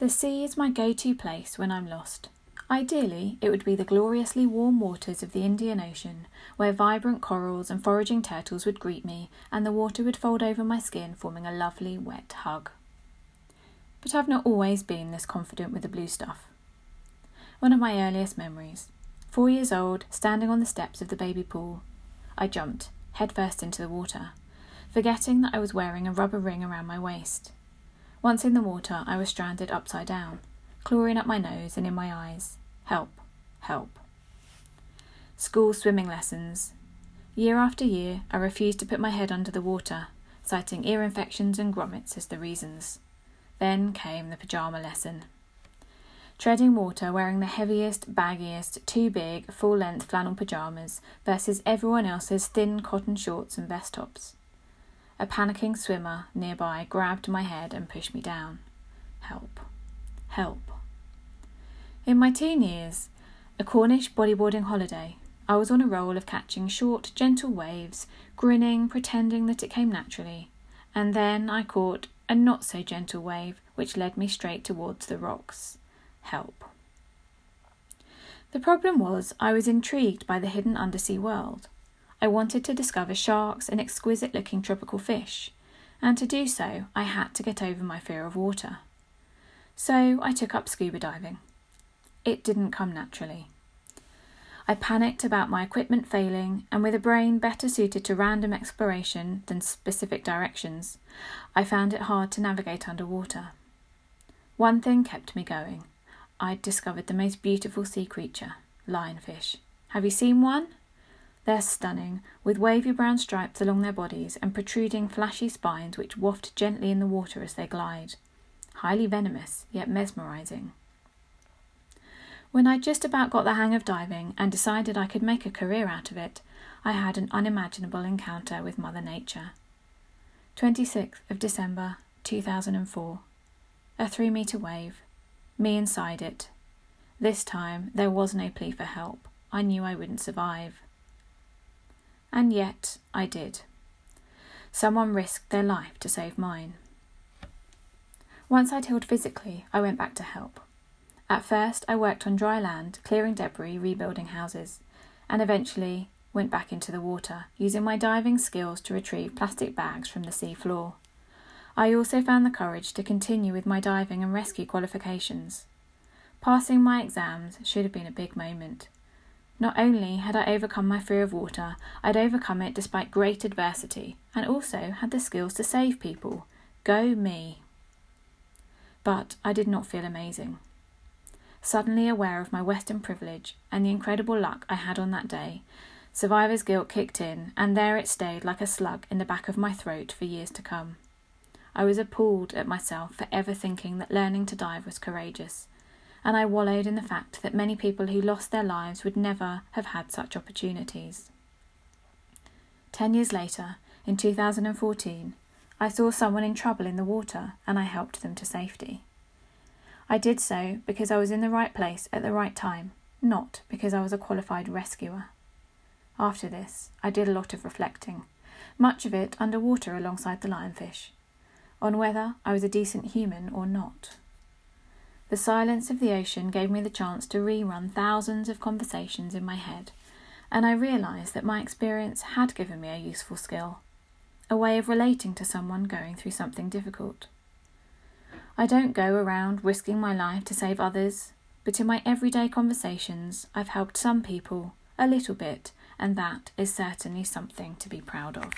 The sea is my go to place when I'm lost. Ideally, it would be the gloriously warm waters of the Indian Ocean, where vibrant corals and foraging turtles would greet me, and the water would fold over my skin, forming a lovely wet hug. But I've not always been this confident with the blue stuff. One of my earliest memories. Four years old, standing on the steps of the baby pool. I jumped, headfirst into the water, forgetting that I was wearing a rubber ring around my waist. Once in the water, I was stranded upside down, chlorine up my nose and in my eyes. Help, help. School swimming lessons. Year after year, I refused to put my head under the water, citing ear infections and grommets as the reasons. Then came the pyjama lesson. Treading water wearing the heaviest, baggiest, too big, full length flannel pyjamas versus everyone else's thin cotton shorts and vest tops. A panicking swimmer nearby grabbed my head and pushed me down. Help. Help. In my teen years, a Cornish bodyboarding holiday, I was on a roll of catching short, gentle waves, grinning, pretending that it came naturally, and then I caught a not so gentle wave which led me straight towards the rocks. Help. The problem was I was intrigued by the hidden undersea world. I wanted to discover sharks and exquisite looking tropical fish, and to do so, I had to get over my fear of water. So I took up scuba diving. It didn't come naturally. I panicked about my equipment failing, and with a brain better suited to random exploration than specific directions, I found it hard to navigate underwater. One thing kept me going. I'd discovered the most beautiful sea creature, lionfish. Have you seen one? They're stunning, with wavy brown stripes along their bodies and protruding flashy spines which waft gently in the water as they glide. Highly venomous, yet mesmerizing. When I'd just about got the hang of diving and decided I could make a career out of it, I had an unimaginable encounter with Mother Nature. 26th of December 2004. A three metre wave. Me inside it. This time there was no plea for help. I knew I wouldn't survive. And yet I did. Someone risked their life to save mine. Once I'd healed physically, I went back to help. At first, I worked on dry land, clearing debris, rebuilding houses, and eventually went back into the water, using my diving skills to retrieve plastic bags from the sea floor. I also found the courage to continue with my diving and rescue qualifications. Passing my exams should have been a big moment. Not only had I overcome my fear of water, I'd overcome it despite great adversity, and also had the skills to save people. Go me! But I did not feel amazing. Suddenly aware of my Western privilege and the incredible luck I had on that day, survivor's guilt kicked in, and there it stayed like a slug in the back of my throat for years to come. I was appalled at myself for ever thinking that learning to dive was courageous, and I wallowed in the fact that many people who lost their lives would never have had such opportunities. Ten years later, in 2014, I saw someone in trouble in the water and I helped them to safety. I did so because I was in the right place at the right time, not because I was a qualified rescuer. After this, I did a lot of reflecting, much of it underwater alongside the lionfish, on whether I was a decent human or not. The silence of the ocean gave me the chance to rerun thousands of conversations in my head, and I realised that my experience had given me a useful skill, a way of relating to someone going through something difficult. I don't go around risking my life to save others, but in my everyday conversations, I've helped some people a little bit, and that is certainly something to be proud of.